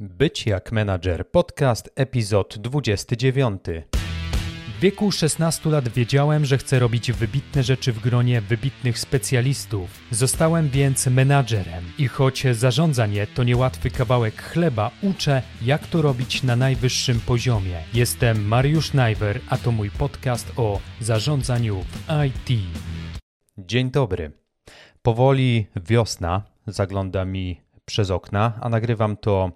Być jak menadżer podcast, epizod 29. W wieku 16 lat wiedziałem, że chcę robić wybitne rzeczy w gronie wybitnych specjalistów. Zostałem więc menadżerem i choć zarządzanie to niełatwy kawałek chleba, uczę, jak to robić na najwyższym poziomie. Jestem Mariusz Najwer, a to mój podcast o zarządzaniu w IT. Dzień dobry. Powoli wiosna zagląda mi przez okna, a nagrywam to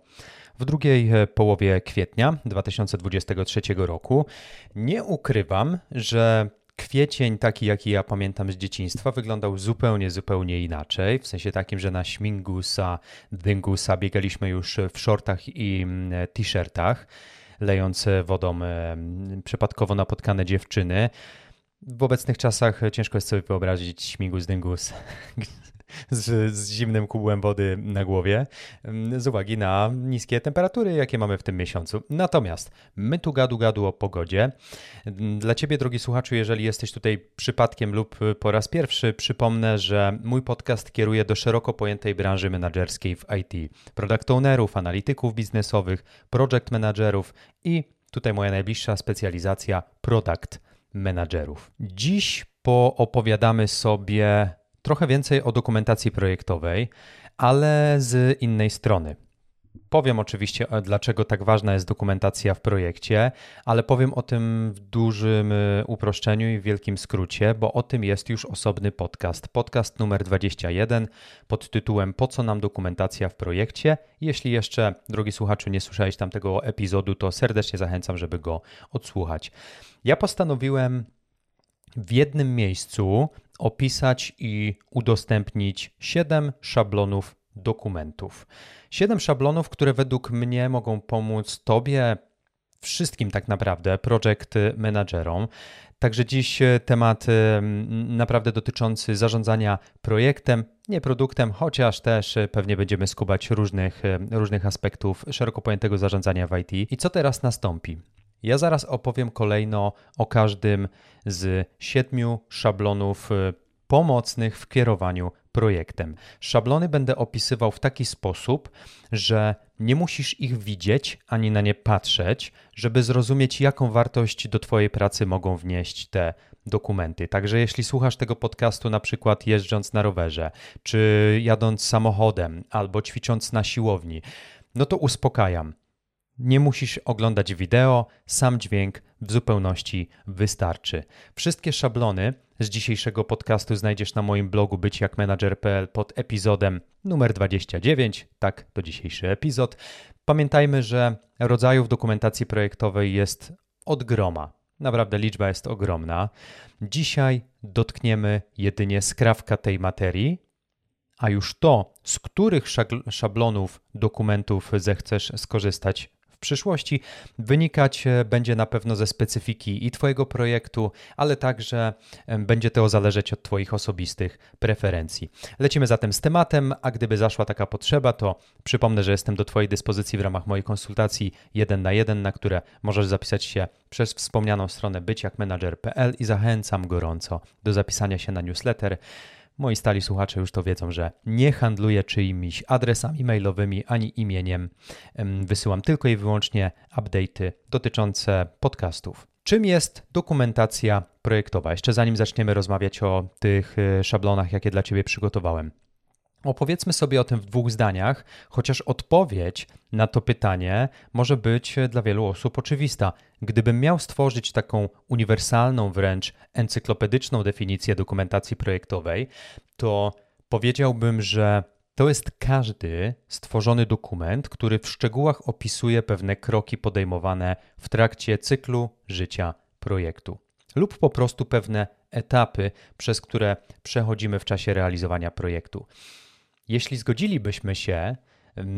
w drugiej e, połowie kwietnia 2023 roku. Nie ukrywam, że kwiecień taki, jaki ja pamiętam z dzieciństwa, wyglądał zupełnie, zupełnie inaczej. W sensie takim, że na śmingusa, dyngusa biegaliśmy już w shortach i mm, t-shirtach, lejąc wodą e, przypadkowo napotkane dziewczyny. W obecnych czasach ciężko jest sobie wyobrazić śmigus dyngus z, z zimnym kubłem wody na głowie mm, z uwagi na niskie temperatury, jakie mamy w tym miesiącu. Natomiast my tu gadu gadu o pogodzie. Dla Ciebie, drogi słuchaczu, jeżeli jesteś tutaj przypadkiem lub po raz pierwszy, przypomnę, że mój podcast kieruje do szeroko pojętej branży menedżerskiej w IT. Product ownerów, analityków biznesowych, project managerów i tutaj moja najbliższa specjalizacja product menadżerów. Dziś poopowiadamy sobie trochę więcej o dokumentacji projektowej, ale z innej strony. Powiem oczywiście, dlaczego tak ważna jest dokumentacja w projekcie, ale powiem o tym w dużym y, uproszczeniu i wielkim skrócie, bo o tym jest już osobny podcast. Podcast numer 21 pod tytułem Po co nam dokumentacja w projekcie? Jeśli jeszcze, drogi słuchaczu, nie słyszałeś tamtego epizodu, to serdecznie zachęcam, żeby go odsłuchać. Ja postanowiłem w jednym miejscu opisać i udostępnić 7 szablonów dokumentów. 7 szablonów, które według mnie mogą pomóc Tobie, wszystkim tak naprawdę, project managerom. Także dziś temat naprawdę dotyczący zarządzania projektem, nie produktem, chociaż też pewnie będziemy skubać różnych, różnych aspektów szeroko pojętego zarządzania w IT. I co teraz nastąpi? Ja zaraz opowiem kolejno o każdym z siedmiu szablonów y, pomocnych w kierowaniu projektem. Szablony będę opisywał w taki sposób, że nie musisz ich widzieć ani na nie patrzeć, żeby zrozumieć, jaką wartość do Twojej pracy mogą wnieść te dokumenty. Także jeśli słuchasz tego podcastu na przykład jeżdżąc na rowerze, czy jadąc samochodem, albo ćwicząc na siłowni, no to uspokajam. Nie musisz oglądać wideo, sam dźwięk w zupełności wystarczy. Wszystkie szablony z dzisiejszego podcastu znajdziesz na moim blogu byćjakmanager.pl pod epizodem numer 29, tak to dzisiejszy epizod. Pamiętajmy, że rodzajów dokumentacji projektowej jest od groma. Naprawdę liczba jest ogromna. Dzisiaj dotkniemy jedynie skrawka tej materii, a już to, z których szablonów dokumentów zechcesz skorzystać przyszłości wynikać e, będzie na pewno ze specyfiki i Twojego projektu, ale także będzie to zależeć od Twoich osobistych preferencji. Lecimy zatem z tematem, a gdyby zaszła taka potrzeba, to przypomnę, że jestem do Twojej dyspozycji w ramach mojej konsultacji 1 na 1, na które możesz zapisać się przez wspomnianą stronę byciakmanager.pl i zachęcam gorąco do zapisania się na newsletter. Moi stali słuchacze już to wiedzą, że nie handluję czyimiś adresami mailowymi ani imieniem. Wysyłam tylko i wyłącznie update'y dotyczące podcastów. Czym jest dokumentacja projektowa? Jeszcze zanim zaczniemy rozmawiać o tych y, szablonach, jakie dla Ciebie przygotowałem. Opowiedzmy sobie o tym w dwóch zdaniach, chociaż odpowiedź na to pytanie może być dla wielu osób oczywista. Gdybym miał stworzyć taką uniwersalną, wręcz encyklopedyczną definicję dokumentacji projektowej, to powiedziałbym, że to jest każdy stworzony dokument, który w szczegółach opisuje pewne kroki podejmowane w trakcie cyklu życia projektu lub po prostu pewne etapy, przez które przechodzimy w czasie realizowania projektu. Jeśli zgodzilibyśmy się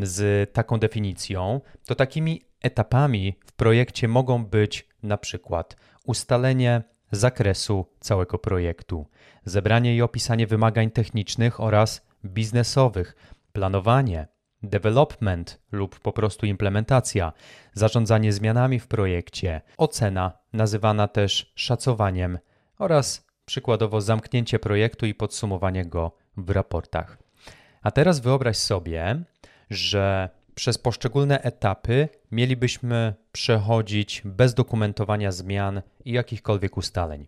z taką definicją, to takimi etapami w projekcie mogą być na przykład ustalenie zakresu całego projektu, zebranie i opisanie wymagań technicznych oraz biznesowych, planowanie, development lub po prostu implementacja, zarządzanie zmianami w projekcie, ocena, nazywana też szacowaniem oraz przykładowo zamknięcie projektu i podsumowanie go w raportach. A teraz wyobraź sobie, że przez poszczególne etapy mielibyśmy przechodzić bez dokumentowania zmian i jakichkolwiek ustaleń.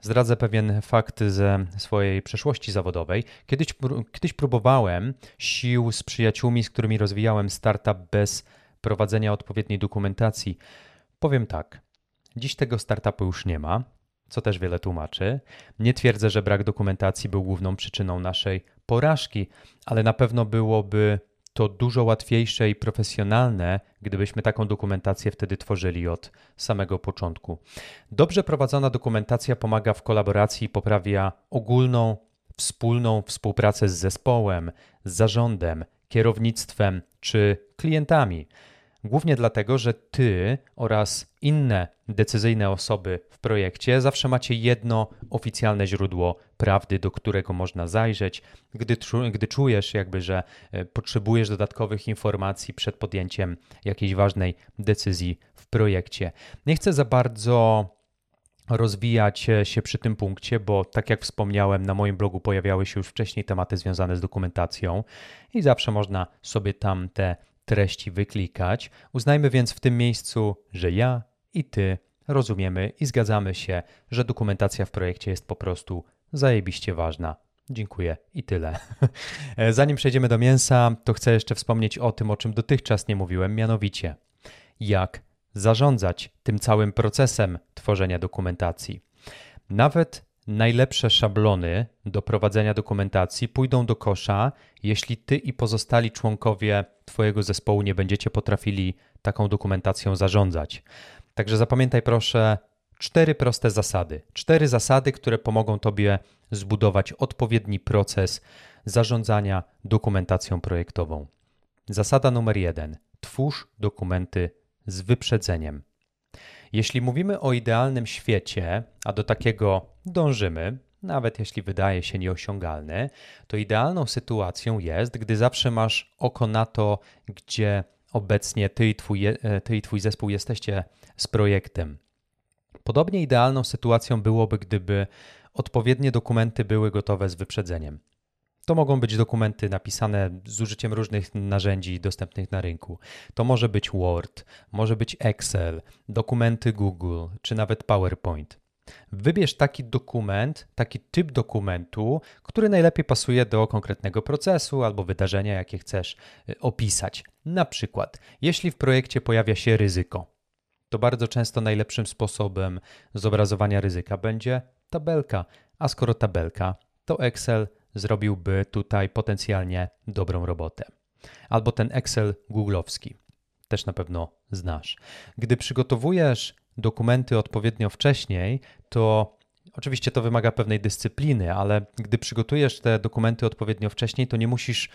Zdradzę pewien fakt ze swojej przeszłości zawodowej. Kiedyś, kiedyś próbowałem sił z przyjaciółmi, z którymi rozwijałem startup bez prowadzenia odpowiedniej dokumentacji. Powiem tak, dziś tego startupu już nie ma, co też wiele tłumaczy. Nie twierdzę, że brak dokumentacji był główną przyczyną naszej porażki, ale na pewno byłoby to dużo łatwiejsze i profesjonalne, gdybyśmy taką dokumentację wtedy tworzyli od samego początku. Dobrze prowadzona dokumentacja pomaga w kolaboracji i poprawia ogólną, wspólną współpracę z zespołem, z zarządem, kierownictwem czy klientami. Głównie dlatego, że ty oraz inne decyzyjne osoby w projekcie zawsze macie jedno oficjalne źródło prawdy, do którego można zajrzeć, gdy, gdy czujesz jakby, że e, potrzebujesz dodatkowych informacji przed podjęciem jakiejś ważnej decyzji w projekcie. Nie chcę za bardzo rozwijać się przy tym punkcie, bo tak jak wspomniałem, na moim blogu pojawiały się już wcześniej tematy związane z dokumentacją i zawsze można sobie tam te treści wyklikać. Uznajmy więc w tym miejscu, że ja i ty rozumiemy i zgadzamy się, że dokumentacja w projekcie jest po prostu zajebiście ważna. Dziękuję i tyle. Zanim przejdziemy do mięsa, to chcę jeszcze wspomnieć o tym, o czym dotychczas nie mówiłem, mianowicie jak zarządzać tym całym procesem tworzenia dokumentacji. Nawet Najlepsze szablony do prowadzenia dokumentacji pójdą do kosza, jeśli ty i pozostali członkowie Twojego zespołu nie będziecie potrafili taką dokumentacją zarządzać. Także zapamiętaj proszę cztery proste zasady. Cztery zasady, które pomogą Tobie zbudować odpowiedni proces zarządzania dokumentacją projektową. Zasada numer jeden: twórz dokumenty z wyprzedzeniem. Jeśli mówimy o idealnym świecie, a do takiego dążymy, nawet jeśli wydaje się nieosiągalny, to idealną sytuacją jest, gdy zawsze masz oko na to, gdzie obecnie ty i twój, e, ty i twój zespół jesteście z projektem. Podobnie idealną sytuacją byłoby, gdyby odpowiednie dokumenty były gotowe z wyprzedzeniem. To mogą być dokumenty napisane z użyciem różnych narzędzi dostępnych na rynku. To może być Word, może być Excel, dokumenty Google czy nawet PowerPoint. Wybierz taki dokument, taki typ dokumentu, który najlepiej pasuje do konkretnego procesu albo wydarzenia, jakie chcesz y, opisać. Na przykład, jeśli w projekcie pojawia się ryzyko, to bardzo często najlepszym sposobem zobrazowania ryzyka będzie tabelka, a skoro tabelka, to Excel zrobiłby tutaj potencjalnie dobrą robotę. Albo ten Excel googlowski, też na pewno znasz. Gdy przygotowujesz dokumenty odpowiednio wcześniej, to oczywiście to wymaga pewnej dyscypliny, ale gdy przygotujesz te dokumenty odpowiednio wcześniej, to nie musisz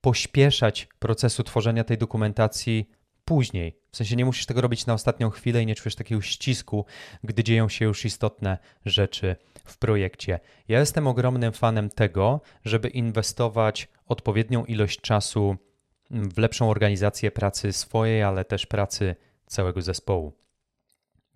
pośpieszać procesu tworzenia tej dokumentacji później. W sensie nie musisz tego robić na ostatnią chwilę i nie czujesz takiego ścisku, gdy dzieją się już istotne rzeczy w projekcie. Ja jestem ogromnym fanem tego, żeby inwestować odpowiednią ilość czasu w lepszą organizację pracy swojej, ale też pracy całego zespołu.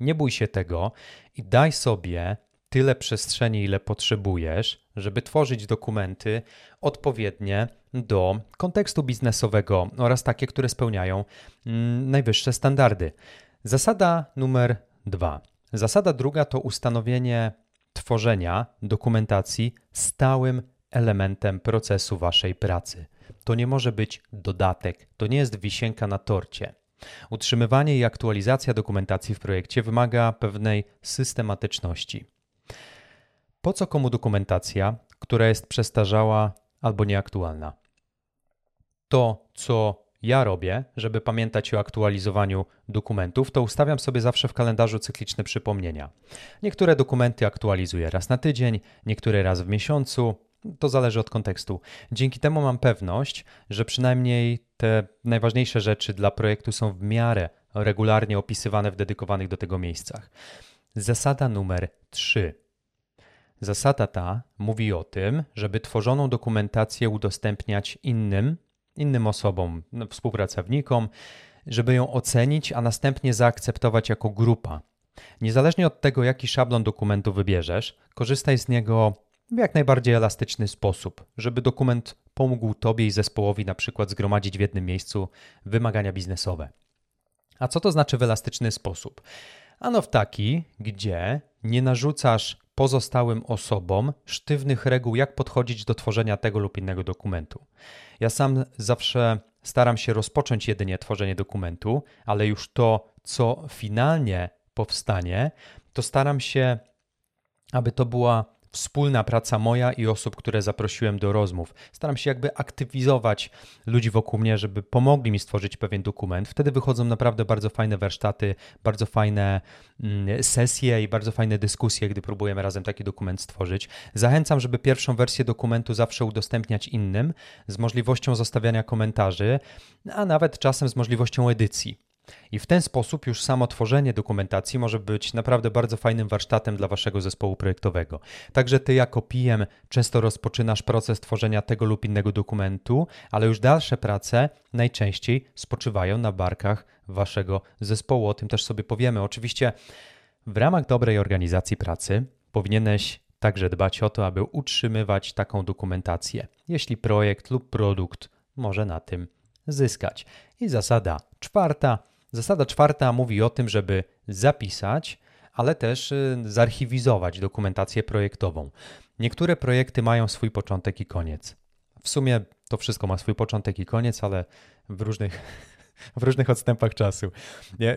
Nie bój się tego i daj sobie tyle przestrzeni, ile potrzebujesz, żeby tworzyć dokumenty odpowiednie do kontekstu biznesowego oraz takie, które spełniają mm, najwyższe standardy. Zasada numer dwa. Zasada druga to ustanowienie tworzenia dokumentacji stałym elementem procesu waszej pracy. To nie może być dodatek, to nie jest wisienka na torcie. Utrzymywanie i aktualizacja dokumentacji w projekcie wymaga pewnej systematyczności. Po co komu dokumentacja, która jest przestarzała albo nieaktualna? To, co ja robię, żeby pamiętać o aktualizowaniu dokumentów, to ustawiam sobie zawsze w kalendarzu cykliczne przypomnienia. Niektóre dokumenty aktualizuję raz na tydzień, niektóre raz w miesiącu, to zależy od kontekstu. Dzięki temu mam pewność, że przynajmniej te najważniejsze rzeczy dla projektu są w miarę regularnie opisywane w dedykowanych do tego miejscach. Zasada numer 3. Zasada ta mówi o tym, żeby tworzoną dokumentację udostępniać innym, innym osobom, no, współpracownikom, żeby ją ocenić, a następnie zaakceptować jako grupa. Niezależnie od tego, jaki szablon dokumentu wybierzesz, korzystaj z niego w jak najbardziej elastyczny sposób, żeby dokument pomógł Tobie i zespołowi na przykład zgromadzić w jednym miejscu wymagania biznesowe. A co to znaczy w elastyczny sposób? Ano w taki, gdzie nie narzucasz pozostałym osobom sztywnych reguł, jak podchodzić do tworzenia tego lub innego dokumentu. Ja sam zawsze staram się rozpocząć jedynie tworzenie dokumentu, ale już to, co finalnie powstanie, to staram się, aby to była wspólna praca moja i osób, które zaprosiłem do rozmów. Staram się jakby aktywizować ludzi wokół mnie, żeby pomogli mi stworzyć pewien dokument. Wtedy wychodzą naprawdę bardzo fajne warsztaty, bardzo fajne mm, sesje i bardzo fajne dyskusje, gdy próbujemy razem taki dokument stworzyć. Zachęcam, żeby pierwszą wersję dokumentu zawsze udostępniać innym, z możliwością zostawiania komentarzy, a nawet czasem z możliwością edycji. I w ten sposób już samo tworzenie dokumentacji może być naprawdę bardzo fajnym warsztatem dla waszego zespołu projektowego. Także ty jako PM często rozpoczynasz proces tworzenia tego lub innego dokumentu, ale już dalsze prace najczęściej spoczywają na barkach waszego zespołu. O tym też sobie powiemy. Oczywiście w ramach dobrej organizacji pracy powinieneś także dbać o to, aby utrzymywać taką dokumentację, jeśli projekt lub produkt może na tym zyskać. I zasada czwarta Zasada czwarta mówi o tym, żeby zapisać, ale też y, zarchiwizować dokumentację projektową. Niektóre projekty mają swój początek i koniec. W sumie to wszystko ma swój początek i koniec, ale w różnych, w różnych odstępach czasu.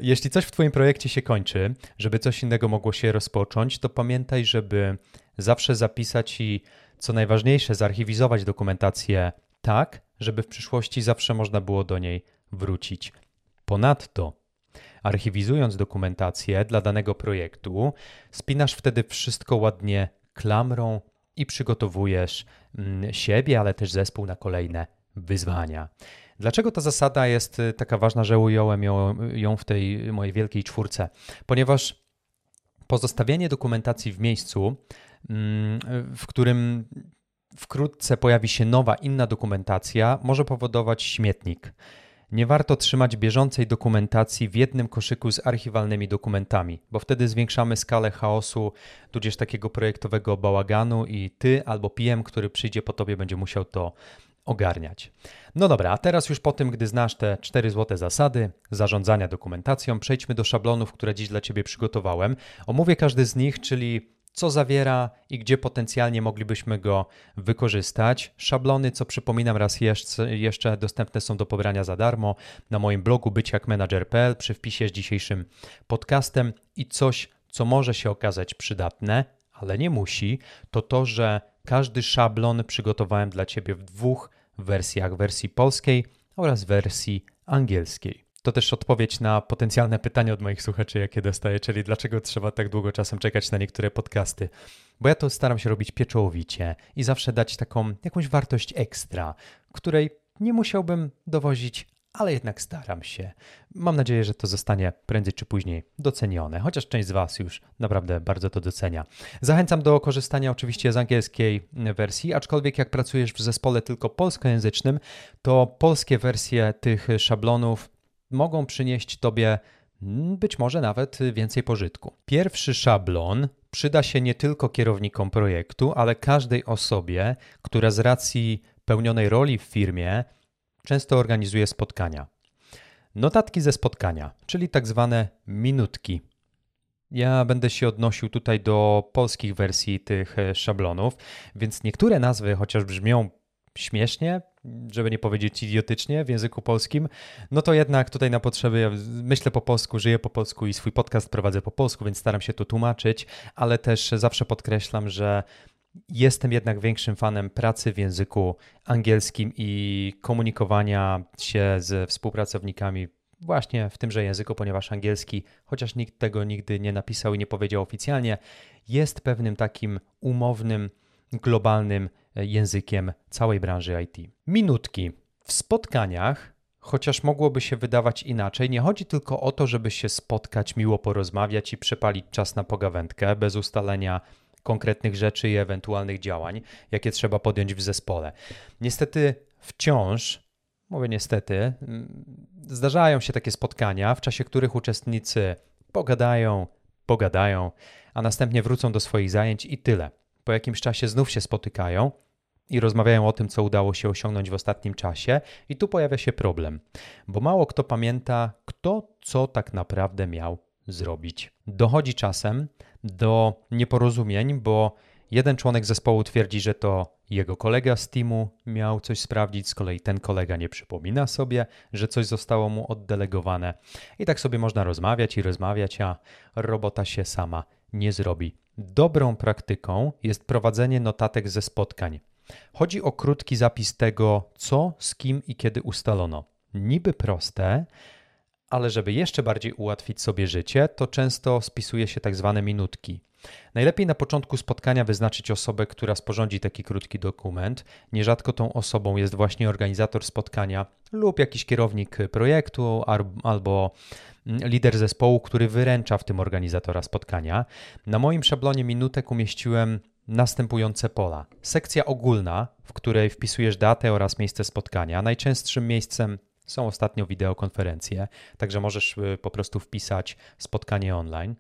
Jeśli coś w Twoim projekcie się kończy, żeby coś innego mogło się rozpocząć, to pamiętaj, żeby zawsze zapisać i co najważniejsze, zarchiwizować dokumentację tak, żeby w przyszłości zawsze można było do niej wrócić. Ponadto, archiwizując dokumentację dla danego projektu, spinasz wtedy wszystko ładnie klamrą i przygotowujesz mm, siebie, ale też zespół na kolejne wyzwania. Dlaczego ta zasada jest y, taka ważna, że ująłem ją, ją w tej mojej wielkiej czwórce? Ponieważ pozostawienie dokumentacji w miejscu, mm, w którym wkrótce pojawi się nowa, inna dokumentacja, może powodować śmietnik. Nie warto trzymać bieżącej dokumentacji w jednym koszyku z archiwalnymi dokumentami, bo wtedy zwiększamy skalę chaosu, tudzież takiego projektowego bałaganu i ty albo PM, który przyjdzie po tobie, będzie musiał to ogarniać. No dobra, a teraz już po tym, gdy znasz te cztery złote zasady zarządzania dokumentacją, przejdźmy do szablonów, które dziś dla Ciebie przygotowałem. Omówię każdy z nich, czyli co zawiera i gdzie potencjalnie moglibyśmy go wykorzystać. Szablony, co przypominam raz jeszcze, dostępne są do pobrania za darmo na moim blogu byciakmanager.pl przy wpisie z dzisiejszym podcastem i coś, co może się okazać przydatne, ale nie musi, to to, że każdy szablon przygotowałem dla Ciebie w dwóch wersjach, wersji polskiej oraz wersji angielskiej. To też odpowiedź na potencjalne pytanie od moich słuchaczy, jakie dostaję, czyli dlaczego trzeba tak długo czasem czekać na niektóre podcasty. Bo ja to staram się robić pieczołowicie i zawsze dać taką jakąś wartość ekstra, której nie musiałbym dowozić, ale jednak staram się. Mam nadzieję, że to zostanie prędzej czy później docenione, chociaż część z Was już naprawdę bardzo to docenia. Zachęcam do korzystania oczywiście z angielskiej wersji, aczkolwiek jak pracujesz w zespole tylko polskojęzycznym, to polskie wersje tych szablonów mogą przynieść Tobie mm, być może nawet więcej pożytku. Pierwszy szablon przyda się nie tylko kierownikom projektu, ale każdej osobie, która z racji pełnionej roli w firmie często organizuje spotkania. Notatki ze spotkania, czyli tak zwane minutki. Ja będę się odnosił tutaj do polskich wersji tych szablonów, więc niektóre nazwy, chociaż brzmią śmiesznie, żeby nie powiedzieć idiotycznie w języku polskim, no to jednak tutaj na potrzeby, ja myślę po polsku, żyję po polsku i swój podcast prowadzę po polsku, więc staram się to tłumaczyć, ale też zawsze podkreślam, że jestem jednak większym fanem pracy w języku angielskim i komunikowania się ze współpracownikami właśnie w tymże języku, ponieważ angielski, chociaż nikt tego nigdy nie napisał i nie powiedział oficjalnie, jest pewnym takim umownym, globalnym językiem całej branży IT. Minutki. W spotkaniach, chociaż mogłoby się wydawać inaczej, nie chodzi tylko o to, żeby się spotkać, miło porozmawiać i przepalić czas na pogawędkę bez ustalenia konkretnych rzeczy i ewentualnych działań, jakie trzeba podjąć w zespole. Niestety wciąż, mówię niestety, mm, zdarzają się takie spotkania, w czasie których uczestnicy pogadają, pogadają, a następnie wrócą do swoich zajęć i tyle. Po jakimś czasie znów się spotykają, i rozmawiają o tym, co udało się osiągnąć w ostatnim czasie, i tu pojawia się problem, bo mało kto pamięta, kto co tak naprawdę miał zrobić. Dochodzi czasem do nieporozumień, bo jeden członek zespołu twierdzi, że to jego kolega z teamu miał coś sprawdzić, z kolei ten kolega nie przypomina sobie, że coś zostało mu oddelegowane. I tak sobie można rozmawiać i rozmawiać, a robota się sama nie zrobi. Dobrą praktyką jest prowadzenie notatek ze spotkań. Chodzi o krótki zapis tego, co, z kim i kiedy ustalono. Niby proste, ale żeby jeszcze bardziej ułatwić sobie życie, to często spisuje się tak zwane minutki. Najlepiej na początku spotkania wyznaczyć osobę, która sporządzi taki krótki dokument. Nierzadko tą osobą jest właśnie organizator spotkania lub jakiś kierownik projektu albo mm, lider zespołu, który wyręcza w tym organizatora spotkania. Na moim szablonie minutek umieściłem następujące pola. Sekcja ogólna, w której wpisujesz datę oraz miejsce spotkania. Najczęstszym miejscem są ostatnio wideokonferencje, także możesz y, po prostu wpisać spotkanie online.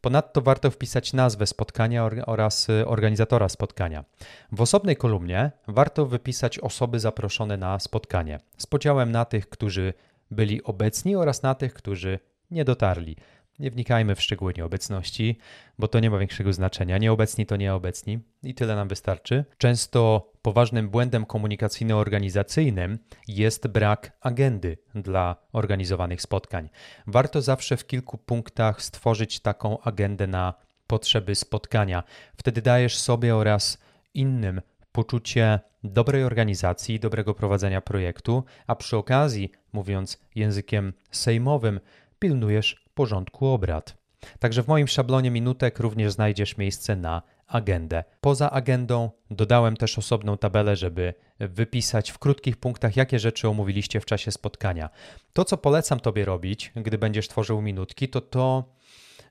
Ponadto warto wpisać nazwę spotkania oraz y, organizatora spotkania. W osobnej kolumnie warto wypisać osoby zaproszone na spotkanie z podziałem na tych, którzy byli obecni oraz na tych, którzy nie dotarli. Nie wnikajmy w szczegóły nieobecności, bo to nie ma większego znaczenia. Nieobecni to nieobecni i tyle nam wystarczy. Często poważnym błędem komunikacyjno-organizacyjnym jest brak agendy dla organizowanych spotkań. Warto zawsze w kilku punktach stworzyć taką agendę na potrzeby spotkania. Wtedy dajesz sobie oraz innym poczucie dobrej organizacji, dobrego prowadzenia projektu, a przy okazji, mówiąc językiem sejmowym, pilnujesz porządku obrad. Także w moim szablonie minutek również znajdziesz miejsce na agendę. Poza agendą dodałem też osobną tabelę, żeby wypisać w krótkich punktach, jakie rzeczy omówiliście w czasie spotkania. To, co polecam Tobie robić, gdy będziesz tworzył minutki, to to,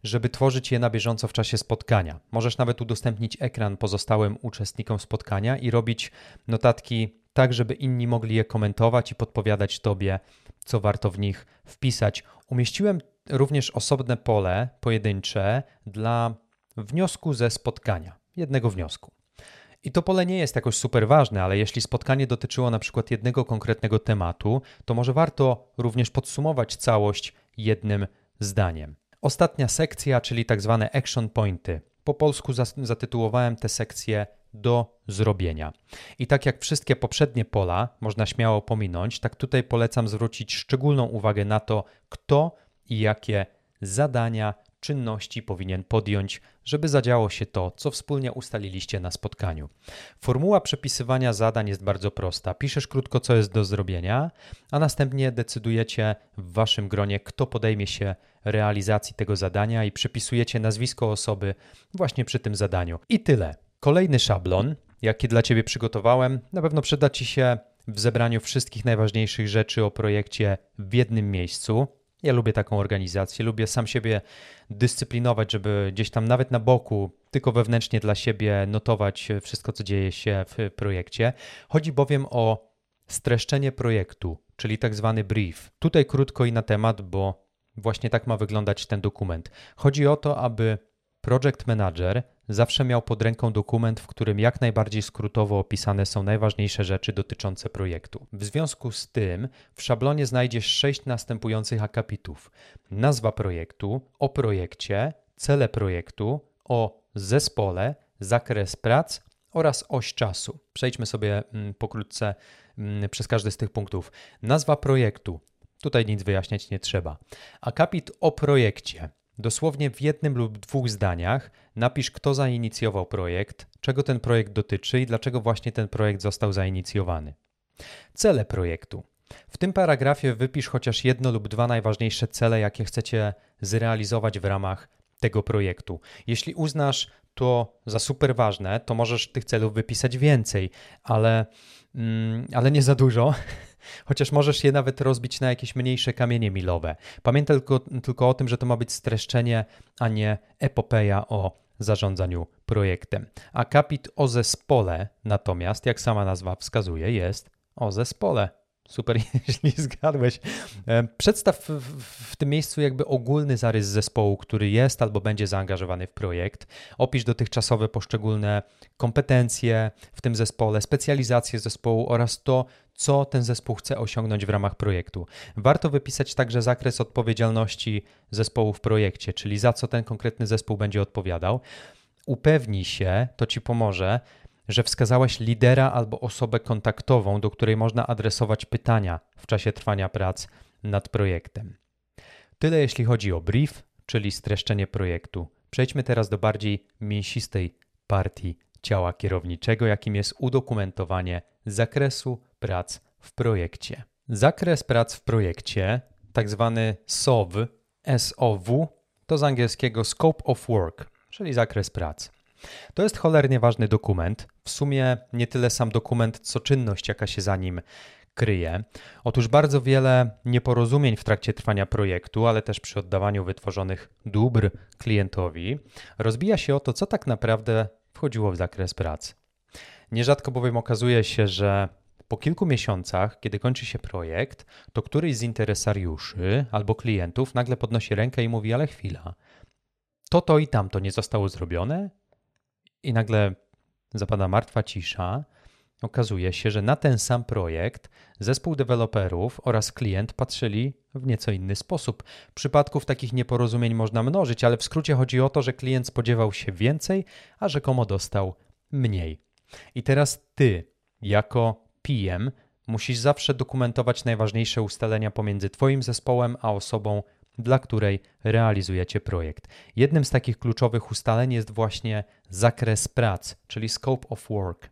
żeby tworzyć je na bieżąco w czasie spotkania. Możesz nawet udostępnić ekran pozostałym uczestnikom spotkania i robić notatki tak, żeby inni mogli je komentować i podpowiadać Tobie, co warto w nich wpisać. Umieściłem również osobne pole pojedyncze dla wniosku ze spotkania, jednego wniosku. I to pole nie jest jakoś super ważne, ale jeśli spotkanie dotyczyło na przykład jednego konkretnego tematu, to może warto również podsumować całość jednym zdaniem. Ostatnia sekcja, czyli tak zwane action pointy. Po polsku zatytułowałem tę sekcję do zrobienia. I tak jak wszystkie poprzednie pola można śmiało pominąć, tak tutaj polecam zwrócić szczególną uwagę na to, kto i jakie zadania, czynności powinien podjąć, żeby zadziało się to, co wspólnie ustaliliście na spotkaniu. Formuła przepisywania zadań jest bardzo prosta. Piszesz krótko, co jest do zrobienia, a następnie decydujecie w waszym gronie, kto podejmie się realizacji tego zadania i przypisujecie nazwisko osoby właśnie przy tym zadaniu. I tyle. Kolejny szablon, jaki dla Ciebie przygotowałem, na pewno przyda Ci się w zebraniu wszystkich najważniejszych rzeczy o projekcie w jednym miejscu. Ja lubię taką organizację, lubię sam siebie dyscyplinować, żeby gdzieś tam nawet na boku, tylko wewnętrznie dla siebie notować wszystko, co dzieje się w projekcie. Chodzi bowiem o streszczenie projektu, czyli tak zwany brief. Tutaj krótko i na temat, bo właśnie tak ma wyglądać ten dokument. Chodzi o to, aby project manager zawsze miał pod ręką dokument, w którym jak najbardziej skrótowo opisane są najważniejsze rzeczy dotyczące projektu. W związku z tym w szablonie znajdziesz sześć następujących akapitów: nazwa projektu, o projekcie, cele projektu, o zespole, zakres prac oraz oś czasu. Przejdźmy sobie mm, pokrótce mm, przez każdy z tych punktów. Nazwa projektu. Tutaj nic wyjaśniać nie trzeba. Akapit o projekcie. Dosłownie w jednym lub dwóch zdaniach napisz, kto zainicjował projekt, czego ten projekt dotyczy i dlaczego właśnie ten projekt został zainicjowany. Cele projektu. W tym paragrafie wypisz chociaż jedno lub dwa najważniejsze cele, jakie chcecie zrealizować w ramach tego projektu. Jeśli uznasz to za super ważne, to możesz tych celów wypisać więcej, ale, mm, ale nie za dużo chociaż możesz je nawet rozbić na jakieś mniejsze kamienie milowe. Pamiętaj tylko, tylko o tym, że to ma być streszczenie, a nie epopeja o zarządzaniu projektem. Akapit o zespole natomiast, jak sama nazwa wskazuje, jest o zespole. Super, jeśli zgadłeś. E, przedstaw w, w, tym miejscu jakby ogólny zarys zespołu, który jest albo będzie zaangażowany w projekt. Opisz dotychczasowe poszczególne kompetencje w tym zespole, specjalizację zespołu oraz to, co ten zespół chce osiągnąć w ramach projektu. Warto wypisać także zakres odpowiedzialności zespołu w projekcie, czyli za co ten konkretny zespół będzie odpowiadał. Upewnij się, to ci pomoże, że wskazałeś lidera albo osobę kontaktową, do której można adresować pytania w czasie trwania prac nad projektem. Tyle jeśli chodzi o brief, czyli streszczenie projektu. Przejdźmy teraz do bardziej mięsistej partii ciała kierowniczego, jakim jest udokumentowanie zakresu prac w projekcie. Zakres prac w projekcie, tak zwany SOW, SOW, to z angielskiego Scope of Work, czyli zakres prac. To jest cholernie ważny dokument. W sumie nie tyle sam dokument, co czynność, jaka się za nim kryje. Otóż bardzo wiele nieporozumień w trakcie trwania projektu, ale też przy oddawaniu wytworzonych dóbr klientowi, rozbija się o to, co tak naprawdę wchodziło w zakres prac. Nierzadko bowiem okazuje się, że po kilku miesiącach, kiedy kończy się projekt, to któryś z interesariuszy albo klientów nagle podnosi rękę i mówi: Ale chwila, to, to i tamto nie zostało zrobione? I nagle zapada martwa cisza. Okazuje się, że na ten sam projekt zespół deweloperów oraz klient patrzyli w nieco inny sposób. Przypadków takich nieporozumień można mnożyć, ale w skrócie chodzi o to, że klient spodziewał się więcej, a rzekomo dostał mniej. I teraz ty, jako PM, musisz zawsze dokumentować najważniejsze ustalenia pomiędzy Twoim zespołem a osobą, dla której realizujecie projekt. Jednym z takich kluczowych ustaleń jest właśnie zakres prac, czyli scope of work.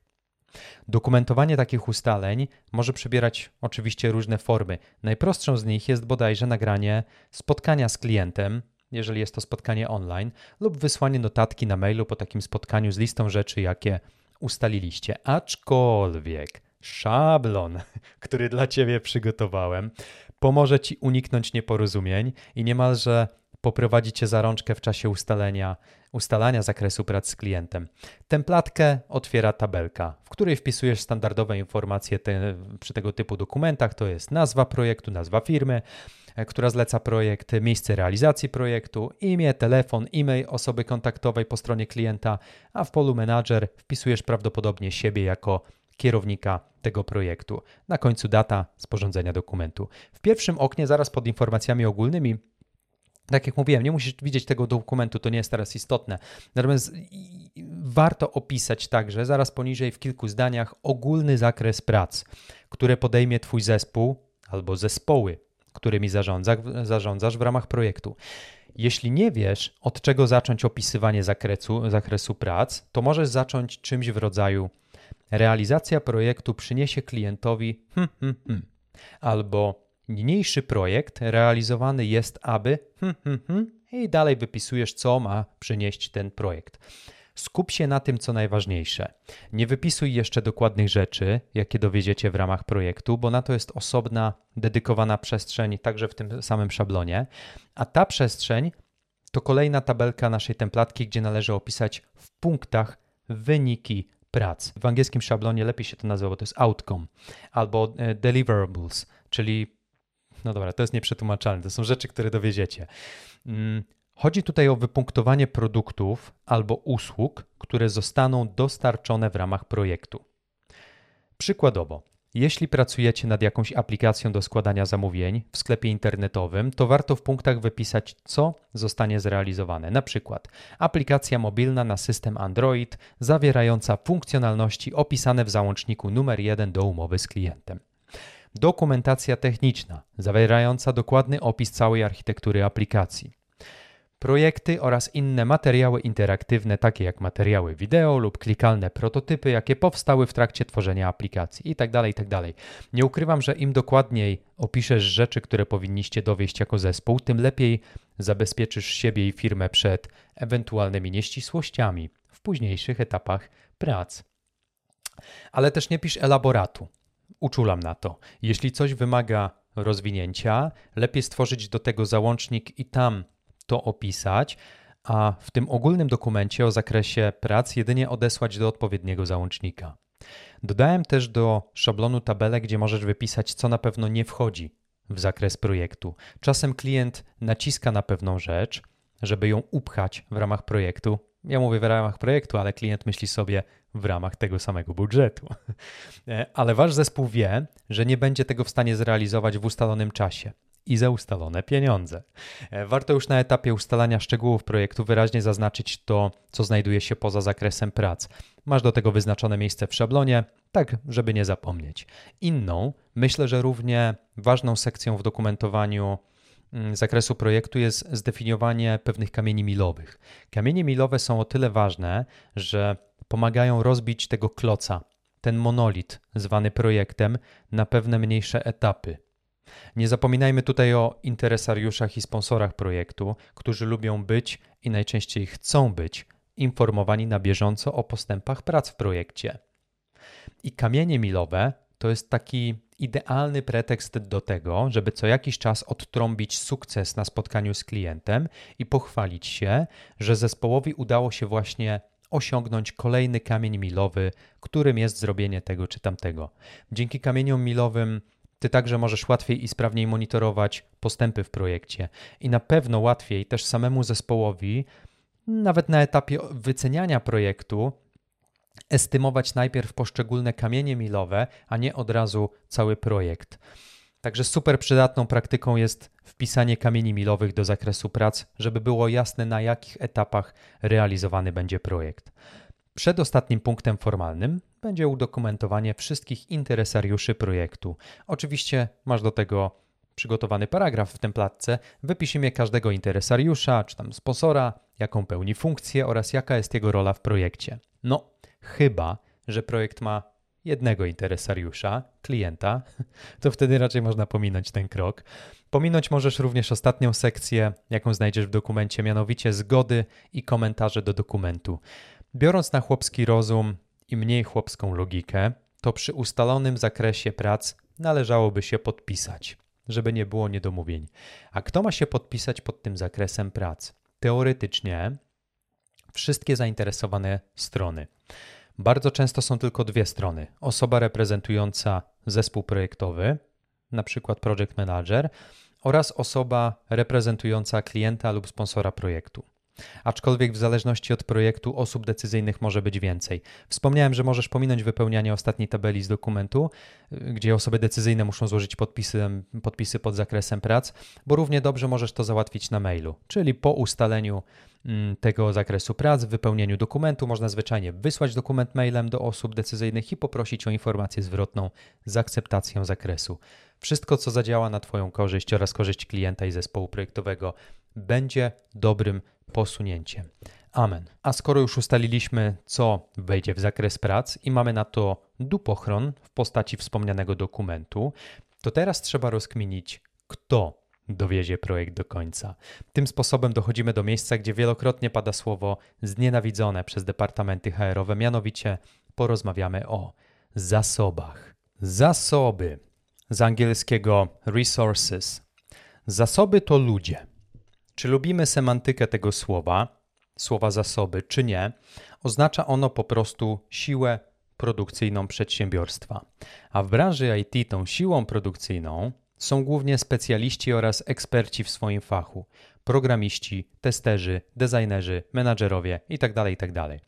Dokumentowanie takich ustaleń może przybierać oczywiście różne formy. Najprostszą z nich jest bodajże nagranie spotkania z klientem, jeżeli jest to spotkanie online, lub wysłanie notatki na mailu po takim spotkaniu z listą rzeczy, jakie ustaliliście. Aczkolwiek szablon, który dla Ciebie przygotowałem, pomoże Ci uniknąć nieporozumień i niemalże poprowadzi Cię za rączkę w czasie ustalenia, ustalania zakresu prac z klientem. Templatkę otwiera tabelka, w której wpisujesz standardowe informacje te, przy tego typu dokumentach, to jest nazwa projektu, nazwa firmy, e, która zleca projekt, miejsce realizacji projektu, imię, telefon, e-mail osoby kontaktowej po stronie klienta, a w polu menadżer wpisujesz prawdopodobnie siebie jako kierownika tego projektu. Na końcu data sporządzenia dokumentu. W pierwszym oknie, zaraz pod informacjami ogólnymi, tak jak mówiłem, nie musisz widzieć tego dokumentu, to nie jest teraz istotne. Natomiast warto opisać także, zaraz poniżej w kilku zdaniach, ogólny zakres prac, które podejmie Twój zespół albo zespoły, którymi zarządza, zarządzasz w ramach projektu. Jeśli nie wiesz, od czego zacząć opisywanie zakresu, zakresu prac, to możesz zacząć czymś w rodzaju realizacja projektu przyniesie klientowi hmm, hmm, hmm. albo niniejszy projekt realizowany jest, aby hmm, hmm, hmm, i dalej wypisujesz, co ma przynieść ten projekt. Skup się na tym, co najważniejsze. Nie wypisuj jeszcze dokładnych rzeczy, jakie dowiedziecie w ramach projektu, bo na to jest osobna, dedykowana przestrzeń, także w tym samym szablonie. A ta przestrzeń to kolejna tabelka naszej templatki, gdzie należy opisać w punktach wyniki prac. W angielskim szablonie lepiej się to nazywa, bo to jest outcome albo e, deliverables, czyli no dobra, to jest nieprzetłumaczalne, to są rzeczy, które dowiedziecie. Mm, chodzi tutaj o wypunktowanie produktów albo usług, które zostaną dostarczone w ramach projektu. Przykładowo, jeśli pracujecie nad jakąś aplikacją do składania zamówień w sklepie internetowym, to warto w punktach wypisać, co zostanie zrealizowane. Na przykład aplikacja mobilna na system Android zawierająca funkcjonalności opisane w załączniku numer 1 do umowy z klientem. Dokumentacja techniczna zawierająca dokładny opis całej architektury aplikacji projekty oraz inne materiały interaktywne, takie jak materiały wideo lub klikalne prototypy, jakie powstały w trakcie tworzenia aplikacji itd. Tak itd. Tak Nie ukrywam, że im dokładniej opiszesz rzeczy, które powinniście dowieść jako zespół, tym lepiej zabezpieczysz siebie i firmę przed ewentualnymi nieścisłościami w późniejszych etapach prac. Ale też nie pisz elaboratu. Uczulam na to. Jeśli coś wymaga rozwinięcia, lepiej stworzyć do tego załącznik i tam to opisać, a w tym ogólnym dokumencie o zakresie prac jedynie odesłać do odpowiedniego załącznika. Dodałem też do szablonu tabelę, gdzie możesz wypisać, co na pewno nie wchodzi w zakres projektu. Czasem klient naciska na pewną rzecz, żeby ją upchać w ramach projektu. Ja mówię w ramach projektu, ale klient myśli sobie w ramach tego samego budżetu. E, ale wasz zespół wie, że nie będzie tego w stanie zrealizować w ustalonym czasie i za ustalone pieniądze. E, warto już na etapie ustalania szczegółów projektu wyraźnie zaznaczyć to, co znajduje się poza zakresem prac. Masz do tego wyznaczone miejsce w szablonie, tak żeby nie zapomnieć. Inną, myślę, że równie ważną sekcją w dokumentowaniu mm, zakresu projektu jest zdefiniowanie pewnych kamieni milowych. Kamienie milowe są o tyle ważne, że pomagają rozbić tego kloca, ten monolit zwany projektem, na pewne mniejsze etapy. Nie zapominajmy tutaj o interesariuszach i sponsorach projektu, którzy lubią być i najczęściej chcą być informowani na bieżąco o postępach prac w projekcie. I kamienie milowe to jest taki idealny pretekst do tego, żeby co jakiś czas odtrąbić sukces na spotkaniu z klientem i pochwalić się, że zespołowi udało się właśnie osiągnąć kolejny kamień milowy, którym jest zrobienie tego czy tamtego. Dzięki kamieniom milowym ty także możesz łatwiej i sprawniej monitorować postępy w projekcie i na pewno łatwiej też samemu zespołowi, nawet na etapie wyceniania projektu, estymować najpierw poszczególne kamienie milowe, a nie od razu cały projekt. Także super przydatną praktyką jest wpisanie kamieni milowych do zakresu prac, żeby było jasne na jakich etapach realizowany będzie projekt. Przedostatnim punktem formalnym będzie udokumentowanie wszystkich interesariuszy projektu. Oczywiście masz do tego przygotowany paragraf w templatce, wypisz imię każdego interesariusza, czy tam sponsora, jaką pełni funkcję oraz jaka jest jego rola w projekcie. No, chyba, że projekt ma jednego interesariusza, klienta, to wtedy raczej można pominąć ten krok. Pominąć możesz również ostatnią sekcję, jaką znajdziesz w dokumencie, mianowicie zgody i komentarze do dokumentu. Biorąc na chłopski rozum i mniej chłopską logikę, to przy ustalonym zakresie prac należałoby się podpisać, żeby nie było niedomówień. A kto ma się podpisać pod tym zakresem prac? Teoretycznie wszystkie zainteresowane strony. Bardzo często są tylko dwie strony: osoba reprezentująca zespół projektowy, na przykład project manager, oraz osoba reprezentująca klienta lub sponsora projektu aczkolwiek w zależności od projektu osób decyzyjnych może być więcej. Wspomniałem, że możesz pominąć wypełnianie ostatniej tabeli z dokumentu, gdzie osoby decyzyjne muszą złożyć podpisy, podpisy pod zakresem prac, bo równie dobrze możesz to załatwić na mailu, czyli po ustaleniu mm, tego zakresu prac, w wypełnieniu dokumentu można zwyczajnie wysłać dokument mailem do osób decyzyjnych i poprosić o informację zwrotną z akceptacją zakresu. Wszystko, co zadziała na Twoją korzyść oraz korzyść klienta i zespołu projektowego, będzie dobrym posunięciem. Amen. A skoro już ustaliliśmy, co wejdzie w zakres prac i mamy na to dupochron w postaci wspomnianego dokumentu, to teraz trzeba rozkminić, kto dowiezie projekt do końca. Tym sposobem dochodzimy do miejsca, gdzie wielokrotnie pada słowo znienawidzone przez departamenty HR-owe, mianowicie porozmawiamy o zasobach. Zasoby z angielskiego resources. Zasoby to ludzie. Czy lubimy semantykę tego słowa, słowa zasoby, czy nie, oznacza ono po prostu siłę produkcyjną przedsiębiorstwa. A w branży IT tą siłą produkcyjną są głównie specjaliści oraz eksperci w swoim fachu programiści, testerzy, designerzy, menadżerowie itd., tak itd. Tak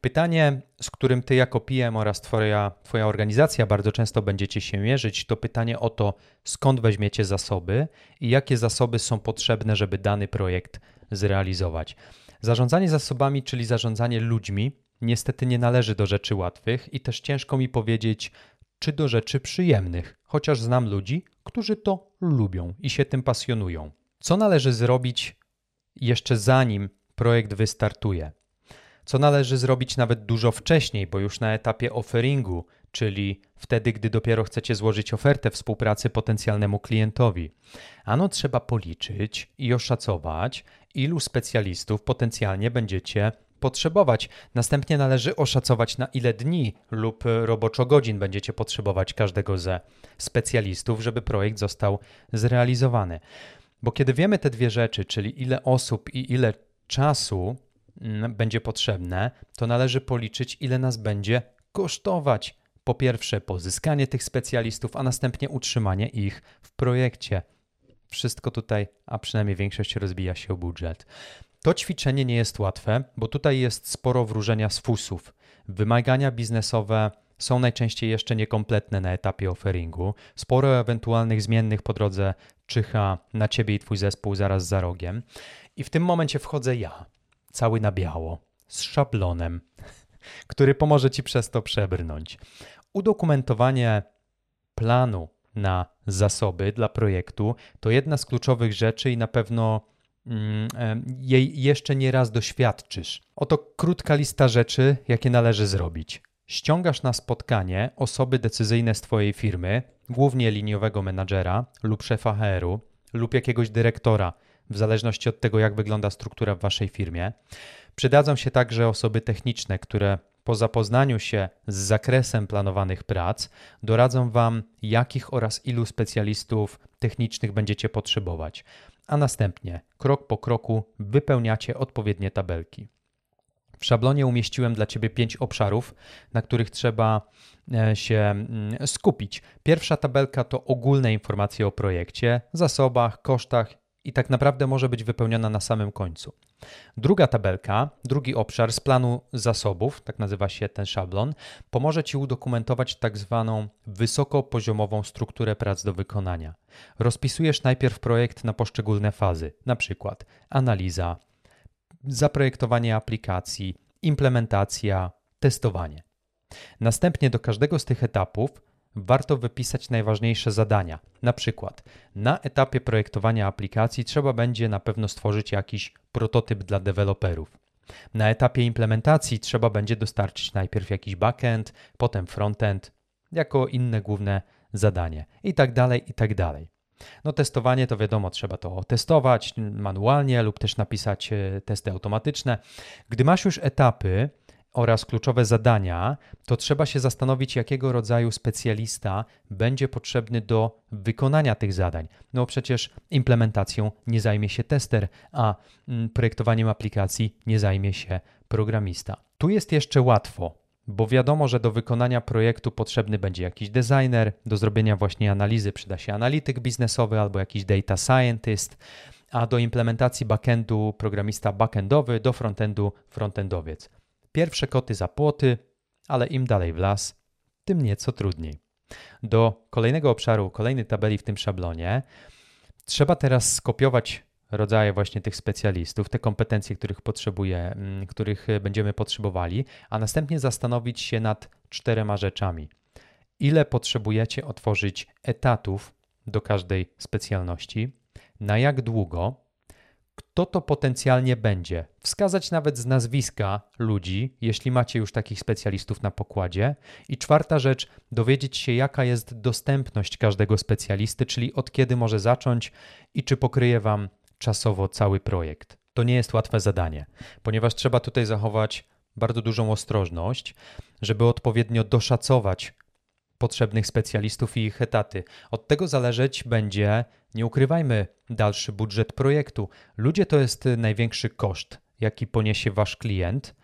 pytanie, z którym ty jako PM oraz twoja, twoja organizacja bardzo często będziecie się mierzyć, to pytanie o to, skąd weźmiecie zasoby i jakie zasoby są potrzebne, żeby dany projekt zrealizować. Zarządzanie zasobami, czyli zarządzanie ludźmi, niestety nie należy do rzeczy łatwych i też ciężko mi powiedzieć, czy do rzeczy przyjemnych, chociaż znam ludzi, którzy to lubią i się tym pasjonują. Co należy zrobić jeszcze zanim projekt wystartuje? Co należy zrobić nawet dużo wcześniej, bo już na etapie offeringu, czyli wtedy, gdy dopiero chcecie złożyć ofertę współpracy potencjalnemu klientowi? Ano trzeba policzyć i oszacować, ilu specjalistów potencjalnie będziecie potrzebować. Następnie należy oszacować, na ile dni lub roboczo godzin będziecie potrzebować każdego ze specjalistów, żeby projekt został zrealizowany. Bo kiedy wiemy te dwie rzeczy, czyli ile osób i ile czasu mm, będzie potrzebne, to należy policzyć, ile nas będzie kosztować Po pierwsze, pozyskanie tych specjalistów, a następnie utrzymanie ich w projekcie. Wszystko tutaj, a przynajmniej większość rozbija się o budżet. To ćwiczenie nie jest łatwe, bo tutaj jest sporo wróżenia z fusów. Wymagania biznesowe są najczęściej jeszcze niekompletne na etapie offeringu. Sporo ewentualnych zmiennych po drodze czyha na ciebie i twój zespół zaraz za rogiem. I w tym momencie wchodzę ja, cały na biało, z szablonem, który pomoże ci przez to przebrnąć. Udokumentowanie planu na zasoby dla projektu to jedna z kluczowych rzeczy i na pewno mm, jej jeszcze nie raz doświadczysz. Oto krótka lista rzeczy, jakie należy zrobić. Ściągasz na spotkanie osoby decyzyjne z Twojej firmy, głównie liniowego menadżera lub szefa HR-u lub jakiegoś dyrektora, w zależności od tego, jak wygląda struktura w Waszej firmie. Przydadzą się także osoby techniczne, które po zapoznaniu się z zakresem planowanych prac doradzą Wam, jakich oraz ilu specjalistów technicznych będziecie potrzebować, a następnie krok po kroku wypełniacie odpowiednie tabelki. W szablonie umieściłem dla Ciebie pięć obszarów, na których trzeba e, się mm, skupić. Pierwsza tabelka to ogólne informacje o projekcie, zasobach, kosztach i tak naprawdę może być wypełniona na samym końcu. Druga tabelka, drugi obszar z planu zasobów, tak nazywa się ten szablon, pomoże Ci udokumentować tak zwaną wysokopoziomową strukturę prac do wykonania. Rozpisujesz najpierw projekt na poszczególne fazy, na przykład analiza, zaprojektowanie aplikacji, implementacja, testowanie. Następnie do każdego z tych etapów warto wypisać najważniejsze zadania. Na przykład na etapie projektowania aplikacji trzeba będzie na pewno stworzyć jakiś prototyp dla deweloperów. Na etapie implementacji trzeba będzie dostarczyć najpierw jakiś backend, potem frontend, jako inne główne zadanie i tak dalej, i tak dalej. No testowanie to wiadomo, trzeba to testować manualnie lub też napisać e, testy automatyczne. Gdy masz już etapy oraz kluczowe zadania, to trzeba się zastanowić, jakiego rodzaju specjalista będzie potrzebny do wykonania tych zadań. No przecież implementacją nie zajmie się tester, a mm, projektowaniem aplikacji nie zajmie się programista. Tu jest jeszcze łatwo, bo wiadomo, że do wykonania projektu potrzebny będzie jakiś designer, do zrobienia właśnie analizy przyda się analityk biznesowy albo jakiś data scientist, a do implementacji backendu programista backendowy, do frontendu frontendowiec. Pierwsze koty za płoty, ale im dalej w las, tym nieco trudniej. Do kolejnego obszaru, kolejnej tabeli w tym szablonie trzeba teraz skopiować rodzaje właśnie tych specjalistów, te kompetencje, których potrzebuje, mm, których będziemy potrzebowali, a następnie zastanowić się nad czterema rzeczami. Ile potrzebujecie otworzyć etatów do każdej specjalności, na jak długo, kto to potencjalnie będzie. Wskazać nawet z nazwiska ludzi, jeśli macie już takich specjalistów na pokładzie. I czwarta rzecz, dowiedzieć się, jaka jest dostępność każdego specjalisty, czyli od kiedy może zacząć i czy pokryje Wam czasowo cały projekt. To nie jest łatwe zadanie, ponieważ trzeba tutaj zachować bardzo dużą ostrożność, żeby odpowiednio doszacować potrzebnych specjalistów i ich etaty. Od tego zależeć będzie, nie ukrywajmy, dalszy budżet projektu. Ludzie to jest największy koszt, jaki poniesie wasz klient,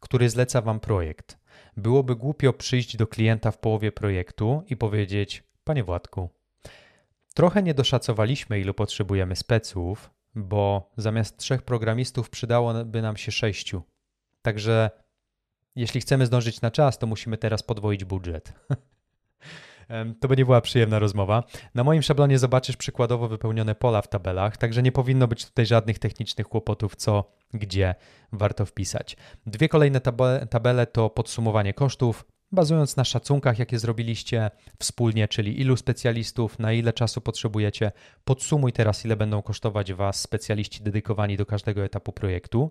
który zleca wam projekt. Byłoby głupio przyjść do klienta w połowie projektu i powiedzieć: Panie Władku, trochę nie doszacowaliśmy, ilu potrzebujemy speców, bo zamiast trzech programistów przydałoby nam się sześciu. Także jeśli chcemy zdążyć na czas, to musimy teraz podwoić budżet. To by nie była przyjemna rozmowa. Na moim szablonie zobaczysz przykładowo wypełnione pola w tabelach, także nie powinno być tutaj żadnych technicznych kłopotów, co, gdzie warto wpisać. Dwie kolejne tabele, tabele to podsumowanie kosztów, bazując na szacunkach, jakie zrobiliście wspólnie, czyli ilu specjalistów, na ile czasu potrzebujecie. Podsumuj teraz, ile będą kosztować Was specjaliści dedykowani do każdego etapu projektu.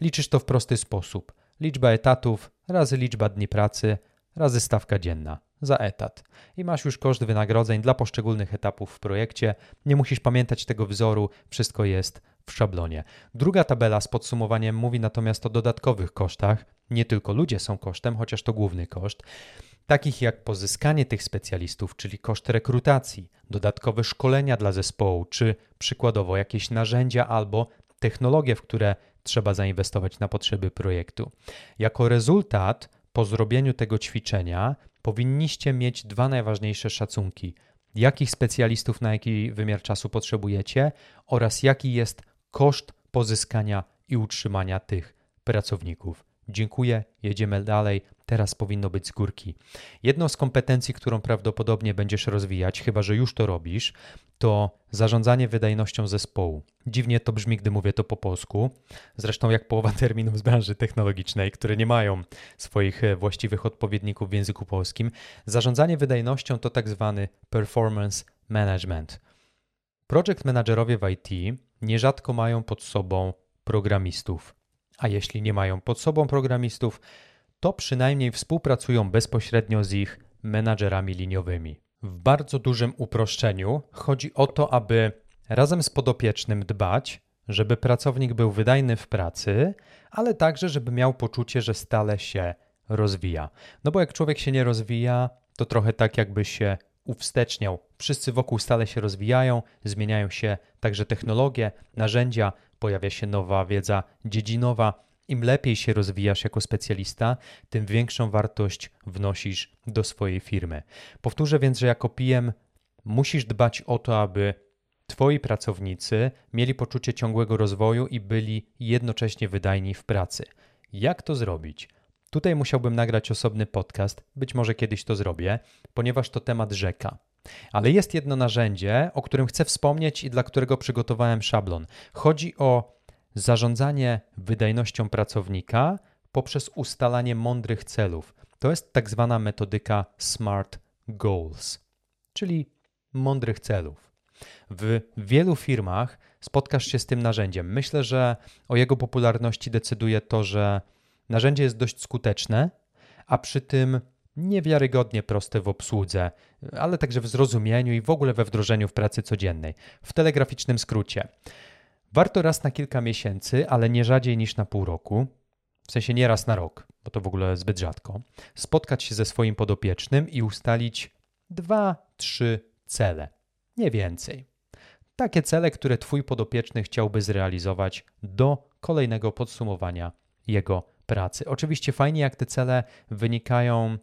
Liczysz to w prosty sposób. Liczba etatów razy liczba dni pracy razy stawka dzienna za etat. I masz już koszt wynagrodzeń dla poszczególnych etapów w projekcie. Nie musisz pamiętać tego wzoru, wszystko jest w szablonie. Druga tabela z podsumowaniem mówi natomiast o dodatkowych kosztach. Nie tylko ludzie są kosztem, chociaż to główny koszt. Takich jak pozyskanie tych specjalistów, czyli koszt rekrutacji, dodatkowe szkolenia dla zespołu, czy przykładowo jakieś narzędzia albo technologie, w które trzeba zainwestować na potrzeby projektu. Jako rezultat po zrobieniu tego ćwiczenia powinniście mieć dwa najważniejsze szacunki: jakich specjalistów na jaki wymiar czasu potrzebujecie oraz jaki jest koszt pozyskania i utrzymania tych pracowników. Dziękuję, jedziemy dalej. Teraz powinno być z górki. Jedną z kompetencji, którą prawdopodobnie będziesz rozwijać, chyba że już to robisz, to zarządzanie wydajnością zespołu. Dziwnie to brzmi, gdy mówię to po polsku. Zresztą jak połowa terminów z branży technologicznej, które nie mają swoich e, właściwych odpowiedników w języku polskim. Zarządzanie wydajnością to tak zwany performance management. Project managerowie w IT nierzadko mają pod sobą programistów. A jeśli nie mają pod sobą programistów, to przynajmniej współpracują bezpośrednio z ich menadżerami liniowymi. W bardzo dużym uproszczeniu chodzi o to, aby razem z podopiecznym dbać, żeby pracownik był wydajny w pracy, ale także, żeby miał poczucie, że stale się rozwija. No bo jak człowiek się nie rozwija, to trochę tak, jakby się uwsteczniał. Wszyscy wokół stale się rozwijają, zmieniają się także technologie, narzędzia, pojawia się nowa wiedza dziedzinowa. Im lepiej się rozwijasz jako specjalista, tym większą wartość wnosisz do swojej firmy. Powtórzę więc, że jako PM musisz dbać o to, aby Twoi pracownicy mieli poczucie ciągłego rozwoju i byli jednocześnie wydajni w pracy. Jak to zrobić? Tutaj musiałbym nagrać osobny podcast, być może kiedyś to zrobię, ponieważ to temat rzeka. Ale jest jedno narzędzie, o którym chcę wspomnieć i dla którego przygotowałem szablon. Chodzi o zarządzanie wydajnością pracownika poprzez ustalanie mądrych celów. To jest tak zwana metodyka SMART Goals, czyli mądrych celów. W wielu firmach spotkasz się z tym narzędziem. Myślę, że o jego popularności decyduje to, że narzędzie jest dość skuteczne, a przy tym niewiarygodnie proste w obsłudze, ale także w zrozumieniu i w ogóle we wdrożeniu w pracy codziennej. W telegraficznym skrócie. Warto raz na kilka miesięcy, ale nie rzadziej niż na pół roku, w sensie nie raz na rok, bo to w ogóle zbyt rzadko, spotkać się ze swoim podopiecznym i ustalić dwa, trzy cele, nie więcej. Takie cele, które Twój podopieczny chciałby zrealizować do kolejnego podsumowania jego pracy. Oczywiście fajnie, jak te cele wynikają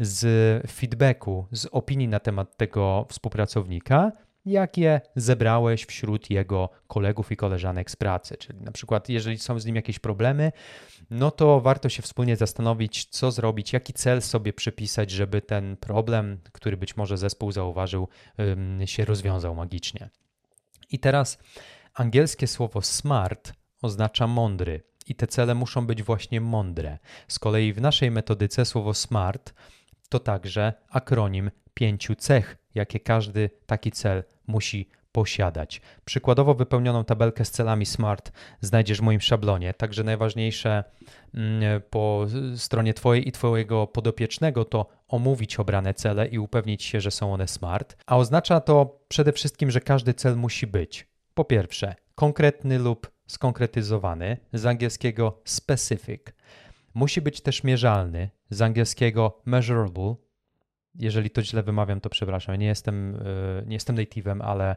z feedbacku, z opinii na temat tego współpracownika, jakie zebrałeś wśród jego kolegów i koleżanek z pracy. Czyli na przykład, jeżeli są z nim jakieś problemy, no to warto się wspólnie zastanowić, co zrobić, jaki cel sobie przypisać, żeby ten problem, który być może zespół zauważył, się rozwiązał magicznie. I teraz angielskie słowo smart oznacza mądry i te cele muszą być właśnie mądre. Z kolei w naszej metodyce słowo SMART to także akronim pięciu cech, jakie każdy taki cel musi posiadać. Przykładowo wypełnioną tabelkę z celami SMART znajdziesz w moim szablonie, także najważniejsze mm, po stronie Twojej i Twojego podopiecznego to omówić obrane cele i upewnić się, że są one SMART, a oznacza to przede wszystkim, że każdy cel musi być po pierwsze konkretny lub skonkretyzowany, z angielskiego specific. Musi być też mierzalny, z angielskiego measurable. Jeżeli to źle wymawiam, to przepraszam. Nie jestem, e, nie jestem native'em, ale,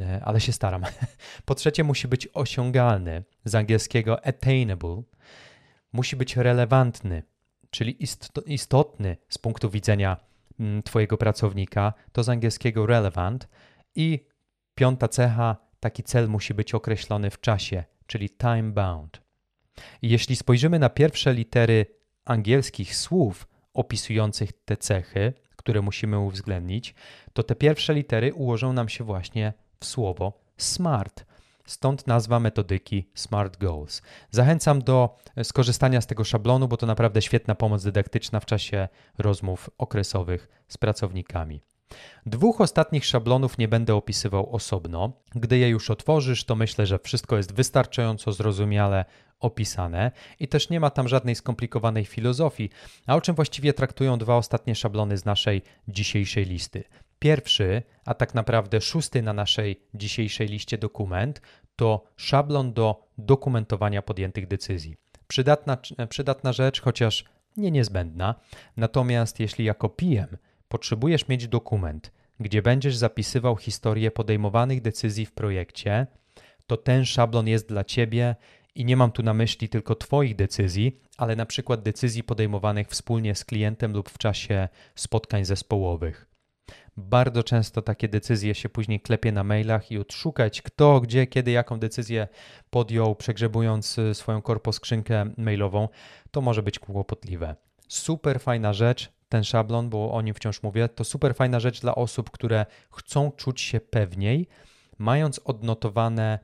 e, ale się staram. Po trzecie, musi być osiągalny, z angielskiego attainable. Musi być relevantny, czyli istotny z punktu widzenia mm, Twojego pracownika, to z angielskiego relevant. I piąta cecha, taki cel musi być określony w czasie, czyli time bound. I jeśli spojrzymy na pierwsze litery angielskich słów opisujących te cechy, które musimy uwzględnić, to te pierwsze litery ułożą nam się właśnie w słowo smart. Stąd nazwa metodyki Smart Goals. Zachęcam do skorzystania z tego szablonu, bo to naprawdę świetna pomoc dydaktyczna w czasie rozmów okresowych z pracownikami. Dwóch ostatnich szablonów nie będę opisywał osobno. Gdy je już otworzysz, to myślę, że wszystko jest wystarczająco zrozumiale opisane i też nie ma tam żadnej skomplikowanej filozofii. A o czym właściwie traktują dwa ostatnie szablony z naszej dzisiejszej listy? Pierwszy, a tak naprawdę szósty na naszej dzisiejszej liście dokument, to szablon do dokumentowania podjętych decyzji. Przydatna, przydatna rzecz, chociaż nie niezbędna. Natomiast jeśli jako PM potrzebujesz mieć dokument, gdzie będziesz zapisywał historię podejmowanych decyzji w projekcie, to ten szablon jest dla Ciebie I nie mam tu na myśli tylko Twoich decyzji, ale na przykład decyzji podejmowanych wspólnie z klientem lub w czasie spotkań zespołowych. Bardzo często takie decyzje się później klepie na mailach i odszukać kto, gdzie, kiedy, jaką decyzję podjął, przegrzebując y, swoją korpo skrzynkę mailową, to może być kłopotliwe. Super fajna rzecz, ten szablon, bo o nim wciąż mówię, to super fajna rzecz dla osób, które chcą czuć się pewniej, mając odnotowane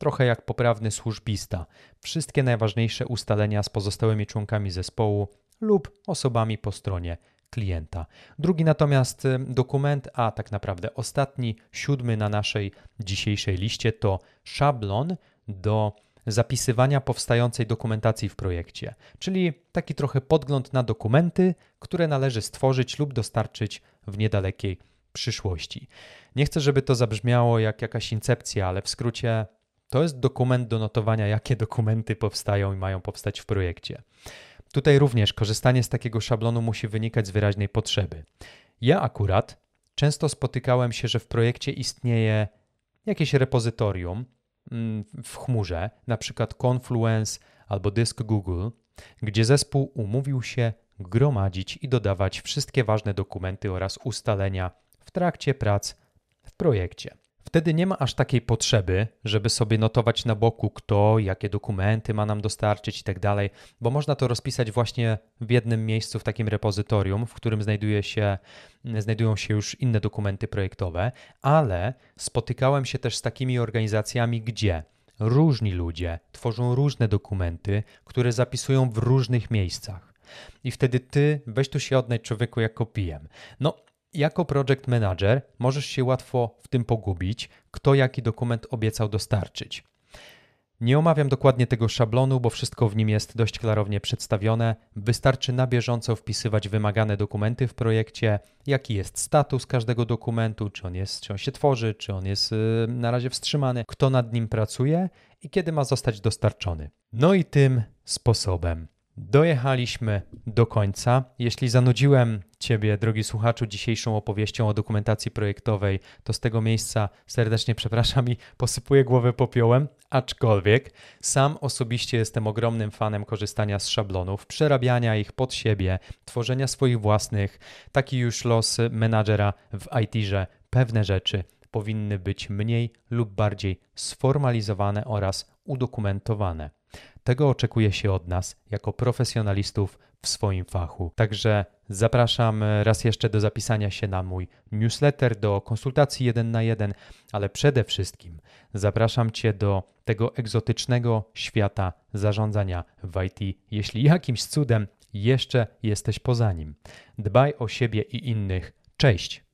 trochę jak poprawny służbista wszystkie najważniejsze ustalenia z pozostałymi członkami zespołu lub osobami po stronie klienta. Drugi natomiast y, dokument, a tak naprawdę ostatni, siódmy na naszej dzisiejszej liście to szablon do zapisywania powstającej dokumentacji w projekcie, czyli taki trochę podgląd na dokumenty, które należy stworzyć lub dostarczyć w niedalekiej przyszłości. Nie chcę, żeby to zabrzmiało jak jakaś incepcja, ale w skrócie to jest dokument do notowania, jakie dokumenty powstają i mają powstać w projekcie. Tutaj również korzystanie z takiego szablonu musi wynikać z wyraźnej potrzeby. Ja akurat często spotykałem się, że w projekcie istnieje jakieś repozytorium mm, w chmurze, na przykład Confluence albo dysk Google, gdzie zespół umówił się gromadzić i dodawać wszystkie ważne dokumenty oraz ustalenia w trakcie prac w projekcie. Wtedy nie ma aż takiej potrzeby, żeby sobie notować na boku, kto, jakie dokumenty ma nam dostarczyć i tak dalej, bo można to rozpisać właśnie w jednym miejscu w takim repozytorium, w którym znajduje się, znajdują się już inne dokumenty projektowe, ale spotykałem się też z takimi organizacjami, gdzie różni ludzie tworzą różne dokumenty, które zapisują w różnych miejscach. I wtedy ty weź tu się odnać człowieku jako PM. No, jako project manager możesz się łatwo w tym pogubić, kto jaki dokument obiecał dostarczyć. Nie omawiam dokładnie tego szablonu, bo wszystko w nim jest dość klarownie przedstawione. Wystarczy na bieżąco wpisywać wymagane dokumenty w projekcie, jaki jest status każdego dokumentu, czy on, jest, czy on się tworzy, czy on jest yy, na razie wstrzymany, kto nad nim pracuje i kiedy ma zostać dostarczony. No i tym sposobem Dojechaliśmy do końca. Jeśli zanudziłem Ciebie, drogi słuchaczu, dzisiejszą opowieścią o dokumentacji projektowej, to z tego miejsca serdecznie przepraszam i posypuję głowę popiołem, aczkolwiek sam osobiście jestem ogromnym fanem korzystania z szablonów, przerabiania ich pod siebie, tworzenia swoich własnych. Taki już los menadżera w IT, że pewne rzeczy powinny być mniej lub bardziej sformalizowane oraz udokumentowane. Tego oczekuje się od nas jako profesjonalistów w swoim fachu. Także zapraszam raz jeszcze do zapisania się na mój newsletter, do konsultacji jeden na jeden, ale przede wszystkim zapraszam Cię do tego egzotycznego świata zarządzania w IT, jeśli jakimś cudem jeszcze jesteś poza nim. Dbaj o siebie i innych. Cześć!